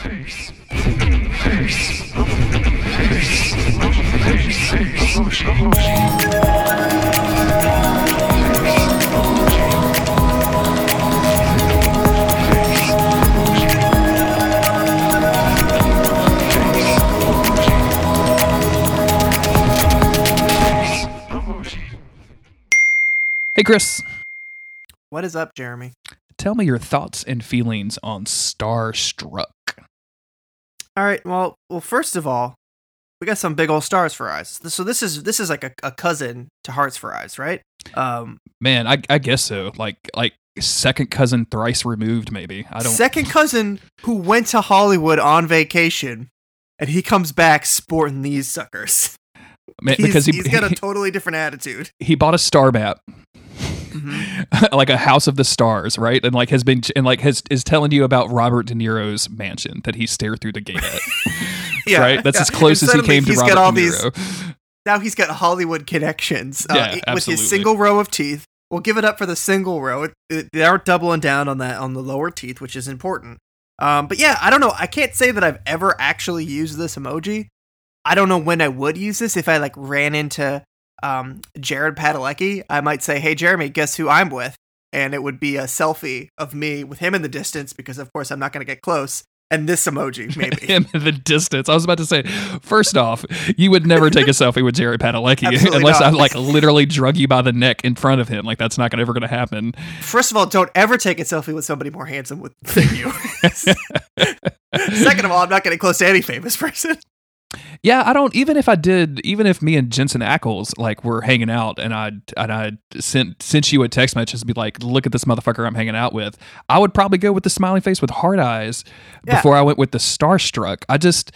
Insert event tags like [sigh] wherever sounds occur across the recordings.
Hey, Chris, What is up, Jeremy? tell me your thoughts and feelings on Starstruck. All right. Well, well. First of all, we got some big old stars for eyes. So this is this is like a, a cousin to Hearts for Eyes, right? Um, Man, I, I guess so. Like, like second cousin thrice removed, maybe. I don't. second cousin who went to Hollywood on vacation, and he comes back sporting these suckers. man, He's, because he he's got a totally different attitude. he bought a star map, Mhm. [laughs] like a House of the Stars, right? And like has been and like has is telling you about Robert De Niro's mansion that he stared through the gate at. [laughs] Yeah, right. That's yeah. as close as he came to Robert all De these Niro. now he's got Hollywood connections uh, Yeah, with his single row of teeth. We'll give it up for the single row. They aren't doubling down on that on the lower teeth, which is important. Um, but yeah, I don't know. I can't say that I've ever actually used this emoji. I don't know when I would use this. If I like ran into um, Jared Padalecki, I might say, "Hey, Jeremy, guess who I'm with?" And it would be a selfie of me with him in the distance because, of course, I'm not going to get close. And this emoji, [laughs] maybe. Him in the distance. I was about to say, first off, you would never take a [laughs] selfie with Jerry Padalecki [laughs] unless I like literally drug you by the neck in front of him. Like that's not gonna, ever going to happen. First of all, don't ever take a selfie with somebody more handsome with, than you. Second of all, I'm not getting close to any famous person. Yeah, I don't. Even if I did, even if me and Jensen Ackles like were hanging out, and I and I sent sent you a text message to be like, "Look at this motherfucker I'm hanging out with," I would probably go with the smiling face with heart eyes Yeah. before I went with the starstruck. I just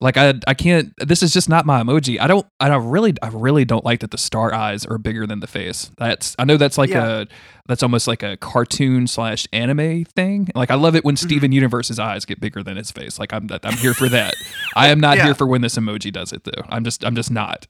like I I can't. This is just not my emoji. I don't. I don't really. I really don't like that the star eyes are bigger than the face. That's. I know that's like Yeah. a. That's almost like a cartoon slash anime thing. Like I love it when Mm-hmm. Steven Universe's eyes get bigger than his face. Like I'm. I'm here for that. I am not [laughs] Yeah. here for when this emoji does it though. I'm just. I'm just not.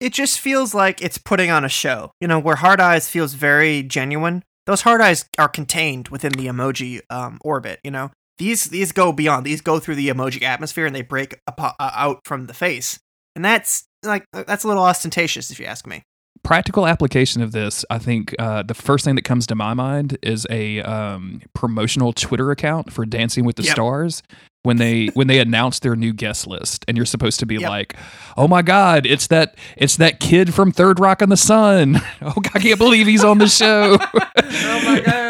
It just feels like it's putting on a show. You know, where heart eyes feels very genuine. Those heart eyes are contained within the emoji um, orbit. You know, these these go beyond. These go through the emoji atmosphere and they break apo- uh, out from the face. And that's like that's a little ostentatious, if you ask me. practical application of this, I think uh, the first thing that comes to my mind is a um, promotional Twitter account for Dancing with the Yep. Stars. When they [laughs] when they announce their new guest list, and you're supposed to be Yep. like, "Oh my God, it's that it's that kid from Third Rock on the Sun! [laughs] Oh, I can't believe he's on the show! [laughs] oh my god!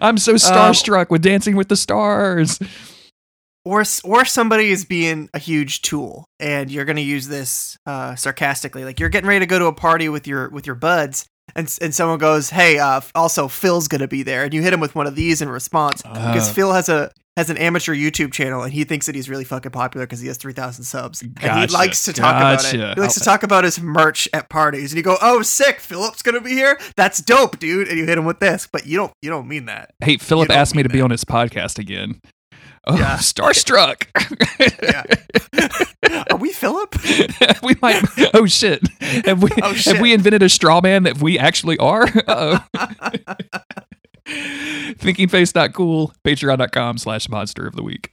I'm so starstruck with Dancing with the Stars." or or somebody is being a huge tool and you're going to use this uh, sarcastically like you're getting ready to go to a party with your with your buds and and someone goes hey uh, also phil's going to be there and you hit him with one of these in response because Uh. phil has a has an amateur youtube channel and he thinks that he's really fucking popular because he has 3000 subs and he likes to talk about it he likes to talk about his merch at parties and you go oh sick philip's going to be here that's dope dude and you hit him with this but you don't you don't mean that Hey, Philip asked me to be on his podcast again. Oh, Yeah. [laughs] starstruck. yeah [laughs] are we philip [laughs] we might. Oh shit! Have we? Oh, Have we invented a straw man that we actually are? Uh oh. Thinkingface.cool. Patreon.com slash monster of the week.